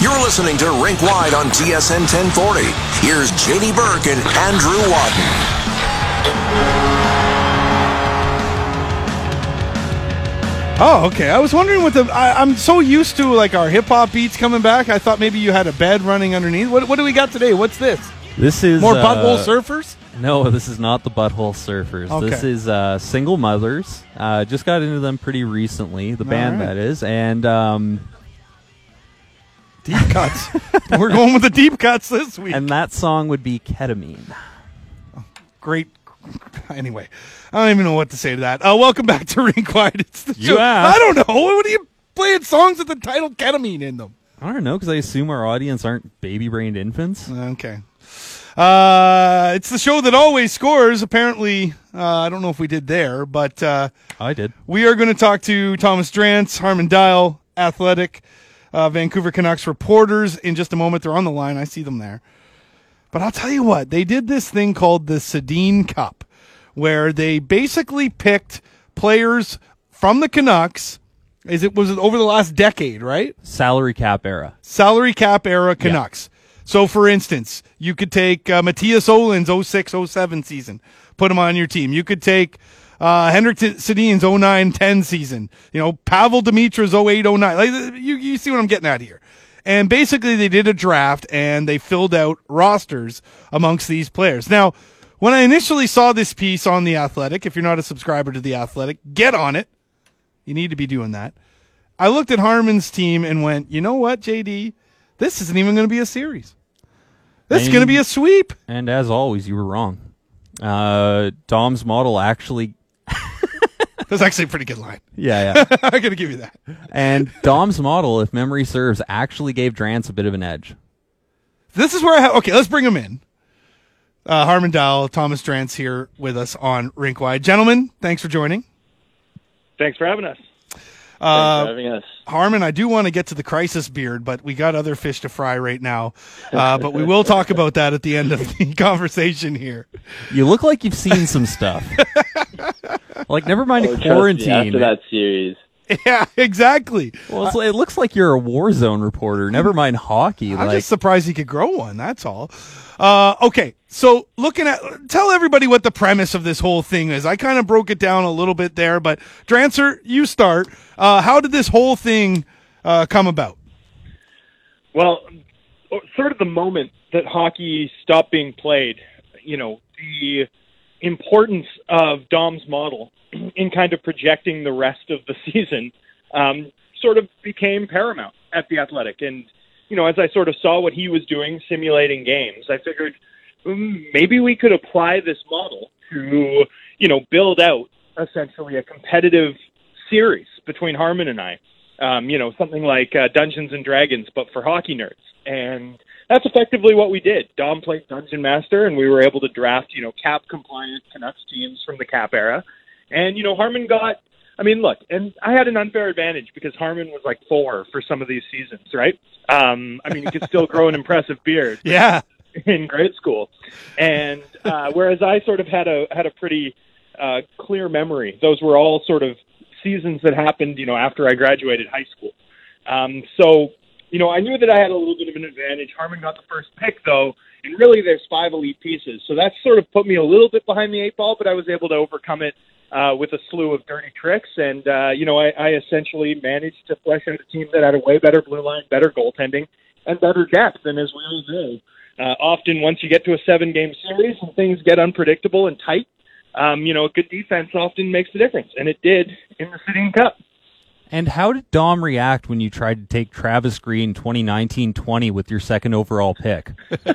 You're listening to Rink Wide on TSN 1040. Here's JD Burke and Andrew Wadden. Oh, okay. I was wondering what the. I, I'm so used to like our hip hop beats coming back. I thought maybe you had a bed running underneath. What, what do we got today? What's this? This is More uh, butthole surfers? No, this is not the butthole surfers. This is uh, single mothers. Uh, just got into them pretty recently. The band right. that is, and um, Deep cuts. We're going with the deep cuts this week. and that song would be ketamine. Great. Anyway, I don't even know what to say to that. Uh, welcome back to Rink Wide. It's the You show. asked. I don't know. What are you playing songs with the title ketamine in them? I don't know because I assume our audience aren't baby-brained infants. Okay. Uh, it's the show that always scores. Apparently, uh, I don't know if we did there, but uh, I did. we are going to talk to Thomas Drance, Harman Dayal, Athletic, uh, Vancouver Canucks reporters in just a moment. They're on the line. I see them there. But I'll tell you what, they did this thing called the Sedin Cup, where they basically picked players from the Canucks. Is it was it over the last decade, right? Salary cap era. salary cap era Canucks. So, for instance, you could take uh, Mattias Ohlund's 06 07 season, put him on your team. You could take uh, Henrik Sedin's 09 10 season, you know, Pavol Demitra's 08 09. Like, you, you see what I'm getting at here. And basically, they did a draft and they filled out rosters amongst these players. Now, when I initially saw this piece on The Athletic, if you're not a subscriber to The Athletic, get on it. You need to be doing that. I looked at Harman's team and went, you know what, JD? This isn't even going to be a series. This is going to be a sweep. And as always, you were wrong. Uh, Dom's model actually. That's actually a pretty good line. Yeah, yeah. I'm going to give you that. and Dom's model, if memory serves, actually gave Drance a bit of an edge. This is where I have. Okay, let's bring him in. Uh, Harman Dayal, Thomas Drance here with us on Rinkwide. Gentlemen, thanks for joining. Thanks for having us. Uh, having us. Harman, I do want to get to the crisis beard, but we got other fish to fry right now. Uh, but we will talk about that at the end of the conversation here. You look like you've seen some stuff. like, never mind Oh, a quarantine. after that series. Yeah, exactly. Well, it's, it looks like you're a war zone reporter. Never mind hockey. I'm like, just surprised he could grow one. That's all. Uh, okay, so looking at, tell everybody what the premise of this whole thing is. I kind of broke it down a little bit there, but Drancer, you start. Uh, how did this whole thing uh, come about? Well, sort of the moment that hockey stopped being played, you know, the importance of Dom's model in kind of projecting the rest of the season um, sort of became paramount at the Athletic. And, you know, as I sort of saw what he was doing, simulating games, I figured mm, maybe we could apply this model to, you know, build out essentially a competitive series between Harman and I. Um, you know, something like uh, Dungeons and Dragons, but for hockey nerds. And that's effectively what we did. Dom played Dungeon Master, and we were able to draft, you know, cap compliant Canucks teams from the cap era. And, you know, Harman got, I mean, look, and I had an unfair advantage because Harman was like four for some of these seasons, right? Um, I mean, he could still grow an impressive beard Yeah, in grade school, and uh, whereas I sort of had a had a pretty uh, clear memory. Those were all sort of seasons that happened, you know, after I graduated high school. Um, so, you know, I knew that I had a little bit of an advantage. Harman got the first pick, though, and really there's five elite pieces, so that sort of put me a little bit behind the eight ball, but I was able to overcome it. Uh, with a slew of dirty tricks, and uh, you know, I, I essentially managed to flesh out a team that had a way better blue line, better goaltending, and better depth. And as we all know, uh, often once you get to a seven game series and things get unpredictable and tight, um, you know, a good defense often makes the difference. And it did in the Sedin Cup. And how did Dom react when you tried to take Travis Green 2019-20 with your second overall pick?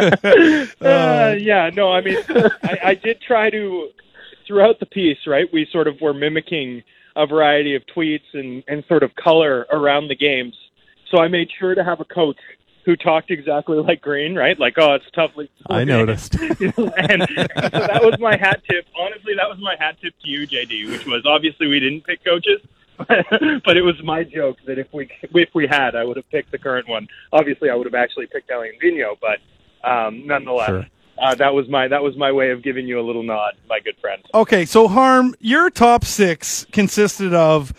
Uh, yeah, no, I mean, I, I did try to, throughout the piece, right, we sort of were mimicking a variety of tweets and, and sort of color around the games. So I made sure to have a coach who talked exactly like Green, right? Like, oh, it's tough. league." I noticed. You know, and, and so that was my hat tip. Honestly, that was my hat tip to you, JD, which was obviously we didn't pick coaches, but it was my joke that if we if we had, I would have picked the current one. Obviously, I would have actually picked Alain Vigneault, but um, nonetheless, Sure. uh, that was my that was my way of giving you a little nod, my good friend. Okay, so Harm, your top six consisted of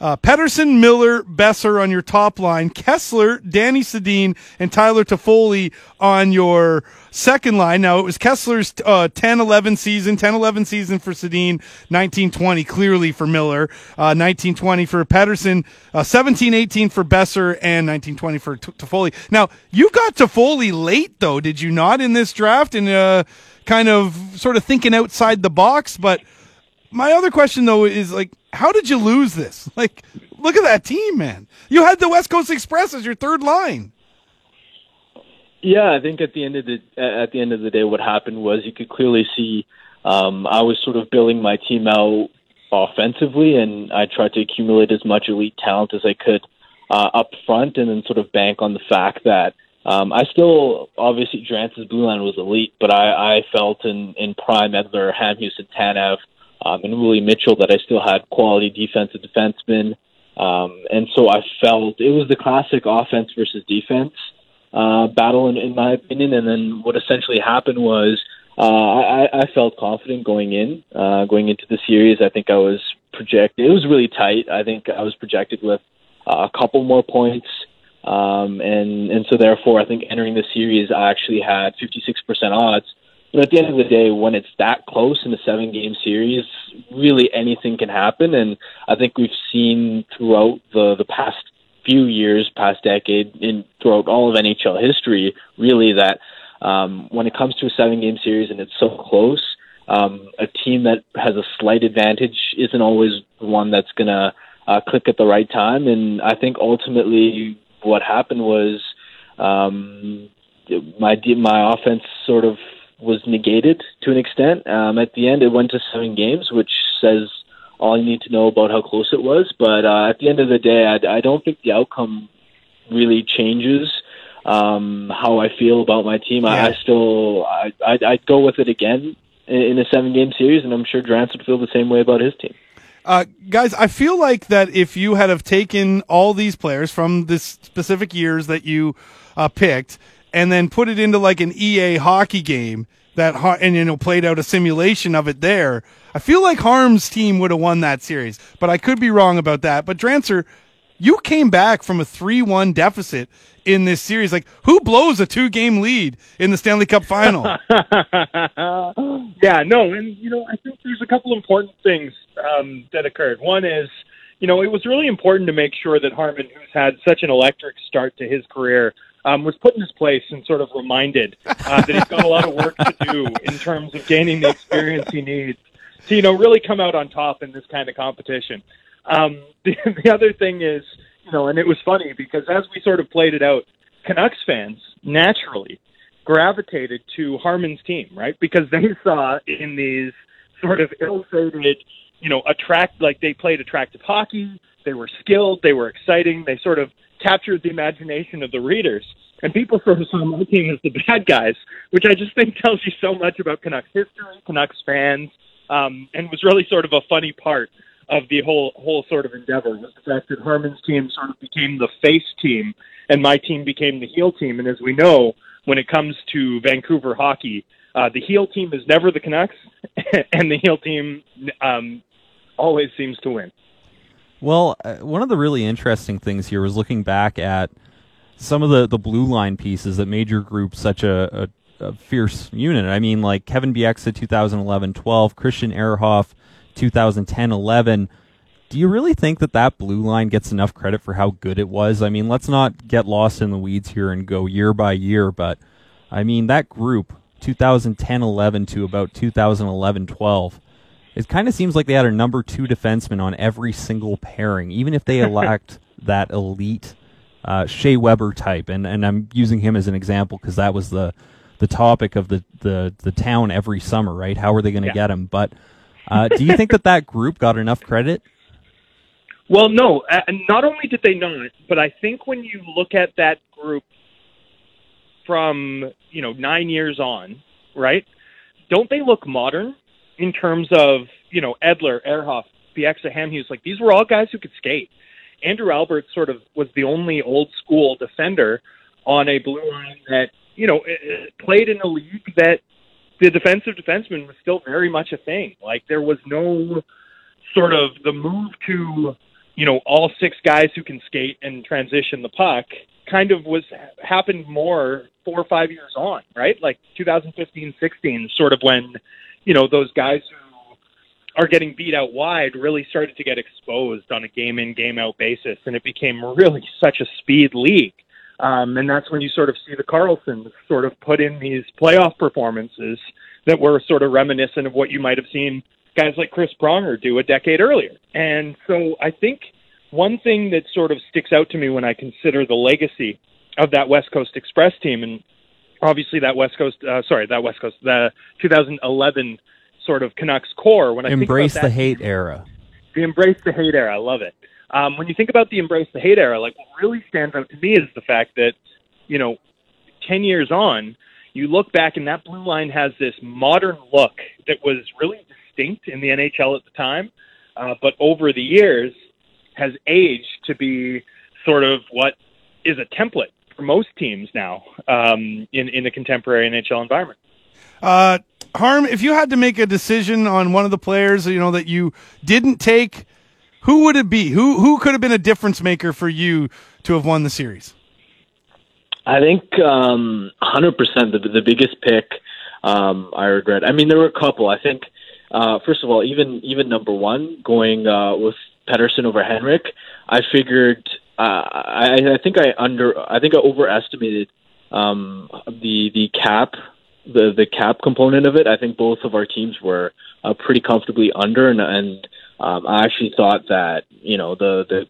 uh, Pettersson, Miller, Boeser on your top line, Kesler, Danny Sedin, and Tyler Toffoli on your second line. Now, it was Kesler's uh, 10-11 season, 10-11 season for Sedin, 19-20 clearly for Miller, uh, 19-20 for Pettersson, uh, 17-18 for Boeser, and 19-20 for T- Toffoli. Now, you got Toffoli late, though, did you not, in this draft? And uh, kind of sort of thinking outside the box, but my other question though is like, how did you lose this? Like, look at that team, man. You had the West Coast Express as your third line. Yeah, I think at the end of the at the end of the day, what happened was you could clearly see um, I was sort of building my team out offensively, and I tried to accumulate as much elite talent as I could uh, up front, and then sort of bank on the fact that um, I still obviously Drance's blue line was elite, but I, I felt in in prime Edler, Hamhuis, and Tanev, um, and Willie Mitchell that I still had quality defensive defensemen, um, and so I felt it was the classic offense versus defense uh, battle, in, in my opinion. And then what essentially happened was uh, I, I felt confident going in, uh, going into the series. I think I was projected. It was really tight. I think I was projected with uh, a couple more points. Um, and, and so therefore I think entering the series, I actually had 56% odds. But at the end of the day, when it's that close in a seven game series, really anything can happen. And I think we've seen throughout the, the past few years, past decade, in throughout all of NHL history, really that um, when it comes to a seven game series and it's so close, um, a team that has a slight advantage isn't always one that's going to uh, click at the right time. And I think ultimately what happened was um, my my offense sort of was negated to an extent. Um, at the end, it went to seven games, which says all you need to know about how close it was. But uh, at the end of the day, I, I don't think the outcome really changes um, how I feel about my team. Yeah. I, I still I, I'd, I'd go with it again in, a seven game series, and I'm sure Drance would feel the same way about his team. Uh, guys, I feel like that if you had have taken all these players from this specific years that you uh, picked and then put it into like an EA hockey game that and you know played out a simulation of it there, I feel like Harm's team would have won that series, but I could be wrong about that. But Drancer, you came back from a 3-1 deficit in this series. Like, who blows a two-game lead in the Stanley Cup final? yeah, no, and you know, I think there's a couple important things um, that occurred. One is, you know, it was really important to make sure that Harman, who's had such an electric start to his career, um, was put in his place and sort of reminded uh, that he's got a lot of work to do in terms of gaining the experience he needs to you know really come out on top in this kind of competition. Um, the, the other thing is, you know, and it was funny because as we sort of played it out, Canucks fans naturally gravitated to Harman's team, right? Because they saw in these sort of ill-fated, you know, attract like they played attractive hockey. They were skilled. They were exciting. They sort of captured the imagination of the readers. And people sort of saw my team as the bad guys, which I just think tells you so much about Canucks history, Canucks fans, um, and was really sort of a funny part of the whole whole sort of endeavor was the fact that Harman's team sort of became the face team and my team became the heel team. And as we know, when it comes to Vancouver hockey, uh, the heel team is never the Canucks, and the heel team um, always seems to win. Well, uh, one of the really interesting things here was looking back at some of the, the blue line pieces that made your group such a, a a fierce unit. I mean, like Kevin Bieksa 2011-12, Christian Ehrhoff 2010-11. Do you really think that that blue line gets enough credit for how good it was? I mean, let's not get lost in the weeds here and go year by year, but I mean, that group 2010-11 to about 2011-12 it kind of seems like they had a number two defenseman on every single pairing, even if they lacked that elite uh, Shea Weber type. And, and I'm using him as an example because that was the the topic of the, the, the town every summer, right? How are they going to yeah. get him? But uh, do you think that that group got enough credit? Well, no. Uh, not only did they not, but I think when you look at that group from you know nine years on, right? Don't they look modern in terms of you know Edler, Ehrhoff, Bieksa, Hamhuis? Like these were all guys who could skate. Andrew Albert sort of was the only old school defender on a blue line that you know, eh, eh, played in a league that the defensive defenseman was still very much a thing. Like there was no sort of the move to you know, all six guys who can skate and transition the puck kind of was happened more four or five years on, right? Like 2015, 16, sort of when, you know, those guys who are getting beat out wide really started to get exposed on a game in, game out basis. And it became really such a speed league. Um, and that's when you sort of see the Carlsons sort of put in these playoff performances that were sort of reminiscent of what you might have seen guys like Chris Pronger do a decade earlier. And so I think one thing that sort of sticks out to me when I consider the legacy of that West Coast Express team, and obviously that West Coast, uh, sorry, that West Coast, the 2011 sort of Canucks core. When I embrace think about the hate era, the embrace the hate era, I love it. Um, when you think about the embrace the hate era, like what really stands out to me is the fact that, you know, 10 years on, you look back and that blue line has this modern look that was really distinct in the NHL at the time, uh, but over the years has aged to be sort of what is a template for most teams now um, in in the contemporary NHL environment. Uh, Harm, if you had to make a decision on one of the players, you know that you didn't take, who would it be? Who who could have been a difference maker for you to have won the series? I think um, 100% the, the biggest pick um, I regret. I mean, there were a couple. I think, uh, first of all, even even number one, going uh, with Pettersson over Henrik, I figured uh, I, I think I under I think I overestimated um, the the cap the the cap component of it. I think both of our teams were uh, pretty comfortably under, and, and um, I actually thought that you know the the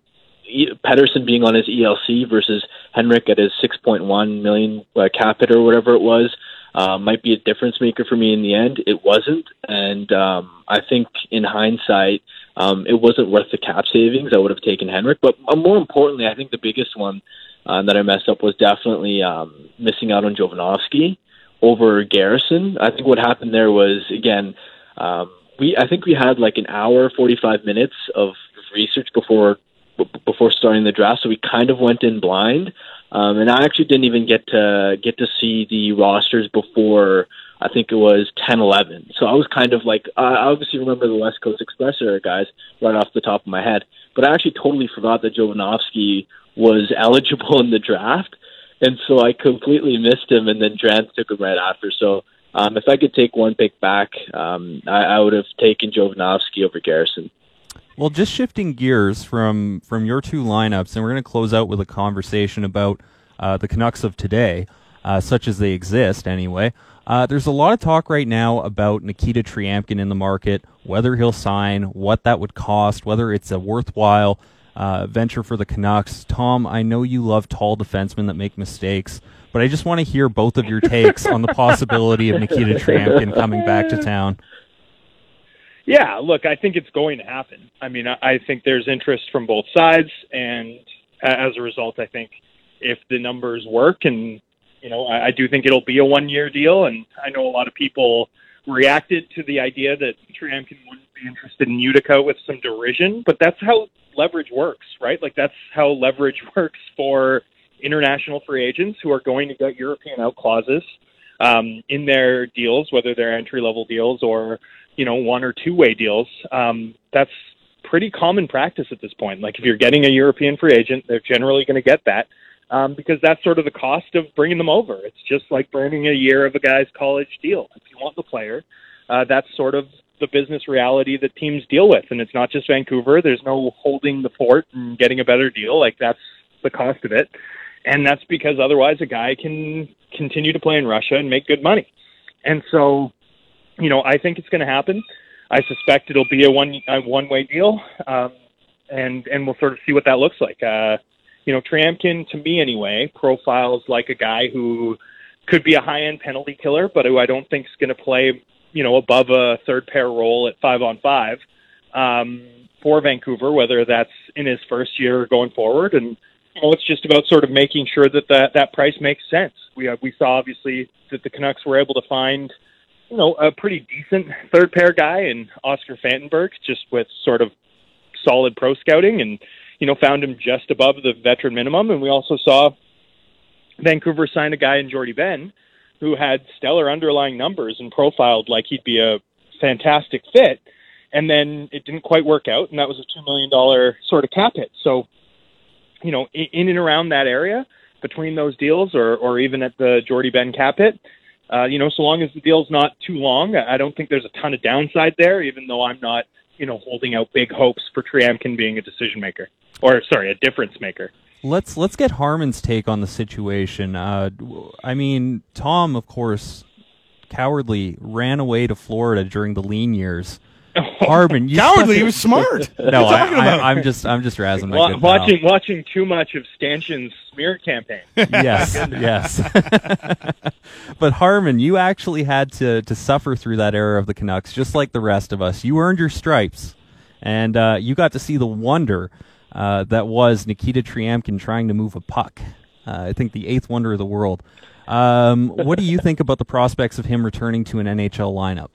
Pettersson being on his ELC versus Henrik at his 6.1 million uh, cap hit or whatever it was uh, might be a difference maker for me in the end. It wasn't, and um, I think in hindsight, um, it wasn't worth the cap savings. I would have taken Henrik, but uh, more importantly, I think the biggest one uh, that I messed up was definitely um, missing out on Jovanovski over Garrison. I think what happened there was again. Um, we, I think we had like an hour, 45 minutes of research before before starting the draft, so we kind of went in blind. Um, and I actually didn't even get to get to see the rosters before I think it was 10, 11. So I was kind of like I obviously remember the West Coast Express era guys right off the top of my head, but I actually totally forgot that Jovanovski was eligible in the draft, and so I completely missed him. And then Drance took him right after. So um, if I could take one pick back, um, I, I would have taken Jovanovski over Garrison. Well, just shifting gears from from your two lineups, and we're going to close out with a conversation about uh, the Canucks of today, uh, such as they exist anyway. Uh, there's a lot of talk right now about Nikita Tryamkin in the market, whether he'll sign, what that would cost, whether it's a worthwhile uh, venture for the Canucks. Tom, I know you love tall defensemen that make mistakes, but I just want to hear both of your takes on the possibility of Nikita Tryamkin coming back to town. Yeah, look, I think it's going to happen. I mean, I think there's interest from both sides, and as a result, I think if the numbers work, and you know, I, I do think it'll be a one-year deal. And I know a lot of people reacted to the idea that Tryamkin wouldn't be interested in Utica with some derision, but that's how leverage works, right? Like that's how leverage works for international free agents who are going to get European out clauses um, in their deals, whether they're entry level deals or you know one or two way deals. Um, that's pretty common practice at this point. Like if you're getting a European free agent, they're generally going to get that um, because that's sort of the cost of bringing them over. It's just like burning a year of a guy's college deal. If you want the player, uh, that's sort of the business reality that teams deal with, and it's not just Vancouver. There's no holding the fort and getting a better deal. Like that's the cost of it, and that's because otherwise a guy can continue to play in Russia and make good money. And so you know, I think it's going to happen. I suspect it'll be a one a one way deal, um, and and we'll sort of see what that looks like. Uh, you know, Tryamkin, to me anyway, profiles like a guy who could be a high end penalty killer, but who I don't think is going to play, you know, above a third pair role at five on five um, for Vancouver, whether that's in his first year going forward. And you know, it's just about sort of making sure that that, that price makes sense. We uh, we saw obviously that the Canucks were able to find you know, a pretty decent third pair guy in Oscar Fantenberg, just with sort of solid pro scouting and, you know, found him just above the veteran minimum. And we also saw Vancouver sign a guy in Jordie Benn who had stellar underlying numbers and profiled like he'd be a fantastic fit. and then it didn't quite work out, and that was a two million dollar sort of cap hit. So, you know, in, and around that area between those deals, or or even at the Jordie Benn cap hit, uh, you know, so long as the deal's not too long, I don't think there's a ton of downside there. Even though I'm not, you know, holding out big hopes for Tryamkin being a decision maker, or sorry, a difference maker. Let's let's get Harman's take on the situation. Uh, I mean, Tom, of course, cowardly ran away to Florida during the lean years. Harman, you Cowardly, he was smart. No, you I, talking about? I, I'm just I'm just razzing my Wa- good pal. watching watching too much of Stanchion's smear campaign. yes, yes. but Harman, you actually had to to suffer through that era of the Canucks, just like the rest of us. You earned your stripes, and uh, you got to see the wonder uh, that was Nikita Tryamkin trying to move a puck. Uh, I think the eighth wonder of the world. Um, what do you think about the prospects of him returning to an NHL lineup?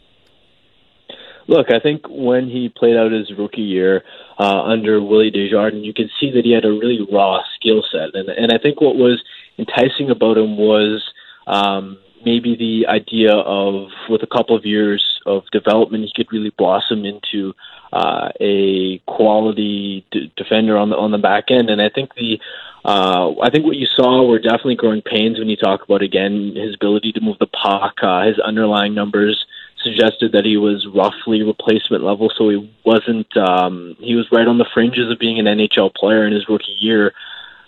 Look, I think when he played out his rookie year uh, under Willie Desjardins, you could see that he had a really raw skill set, and and I think what was enticing about him was um, maybe the idea of with a couple of years of development, he could really blossom into uh, a quality d- defender on the on the back end, and I think the uh, I think what you saw were definitely growing pains when you talk about again his ability to move the puck, uh, his underlying numbers suggested that he was roughly replacement level, so he wasn't. Um, he was right on the fringes of being an NHL player in his rookie year.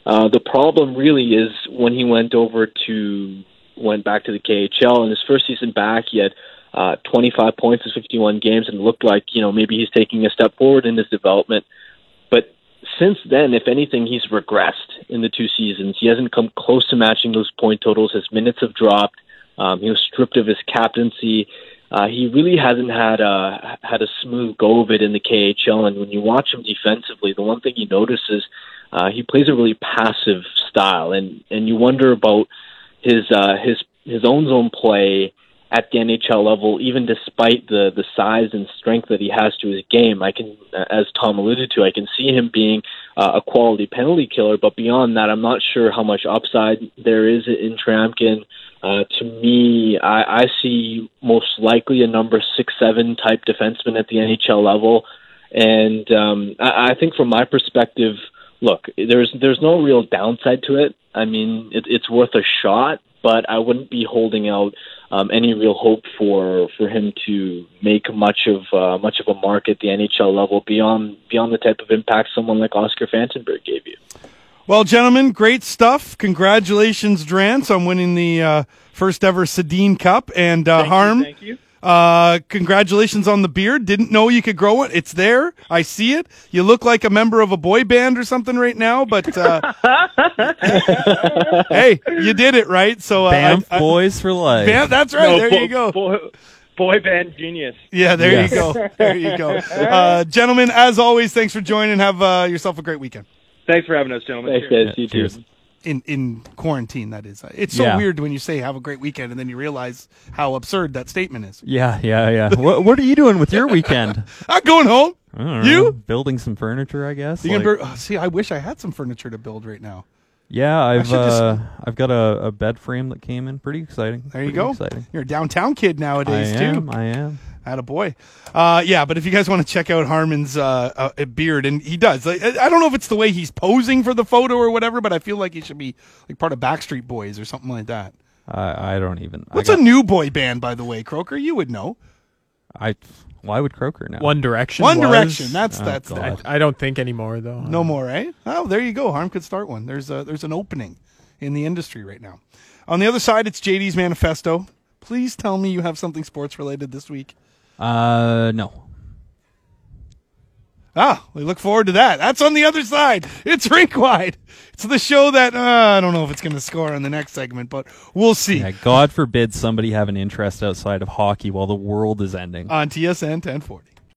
Uh, the problem really is when he went over to went back to the KHL in his first season back, he had uh, 25 points in 51 games and looked like you know maybe he's taking a step forward in his development. But since then, if anything, he's regressed in the two seasons. He hasn't come close to matching those point totals. His minutes have dropped. Um, he was stripped of his captaincy. Uh, he really hasn't had a had a smooth go of it in the KHL. And when you watch him defensively, the one thing you notice is uh, he plays a really passive style, and and you wonder about his uh, his his own zone play at the NHL level, even despite the the size and strength that he has to his game. I can, as Tom alluded to, I can see him being uh, a quality penalty killer. But beyond that, I'm not sure how much upside there is in Tryamkin. Uh, to me, I, I see most likely a number six seven type defenseman at the NHL level, and um, I, I think from my perspective, look, there's there's no real downside to it. I mean, it, it's worth a shot, but I wouldn't be holding out um, any real hope for for him to make much of uh, much of a mark at the NHL level beyond beyond the type of impact someone like Oscar Fantenberg gave you. Well, gentlemen, great stuff. Congratulations, Drance, on winning the uh, first ever Sedin Cup. And uh, Thank you, Harm, thank you. Uh, congratulations on the beard. Didn't know you could grow it. It's there. I see it. You look like a member of a boy band or something right now, but uh, hey, you did it right. So uh, Banff I- I- boys for life. Banff, that's right. No, there bo- you go. Boy, boy band genius. Yeah, there Yes. you go. There you go. Uh, gentlemen, as always, thanks for joining. Have uh, yourself a great weekend. Thanks for having us, gentlemen. Thanks, Cheers. guys. You Cheers. too. In in quarantine, that is. It's so Yeah. weird when you say have a great weekend and then you realize how absurd that statement is. Yeah, yeah, yeah. what, what are you doing with your weekend? I'm going home. You? know, building some furniture, I guess. Like- bur- oh, see, I wish I had some furniture to build right now. yeah, I've should just- uh, I've got a, a bed frame that came in. Pretty exciting. There you Pretty go. Exciting. You're a downtown kid nowadays I am. too. I am. Had a boy. Uh, yeah, but if you guys want to check out Harman's uh, uh, beard, and he does. Like, I I don't know if it's the way he's posing for the photo or whatever, but I feel like he should be like part of Backstreet Boys or something like that. I I don't even. Know. What's I a got, new boy band, by the way, Croker? You would know. I why would Croker know? One Direction. One was- Direction. That's Oh, that's that. I, I don't think anymore though. No more, eh? Oh, there you go. Harm could start one. There's a there's an opening in the industry right now. On the other side, it's JD's manifesto. Please tell me you have something sports related this week. Uh, no. Ah, we look forward to that. That's on the other side. It's rink wide. It's the show that uh, I don't know if it's going to score on the next segment, but we'll see Yeah, God forbid somebody have an interest outside of hockey while the world is ending. on TSN 1040.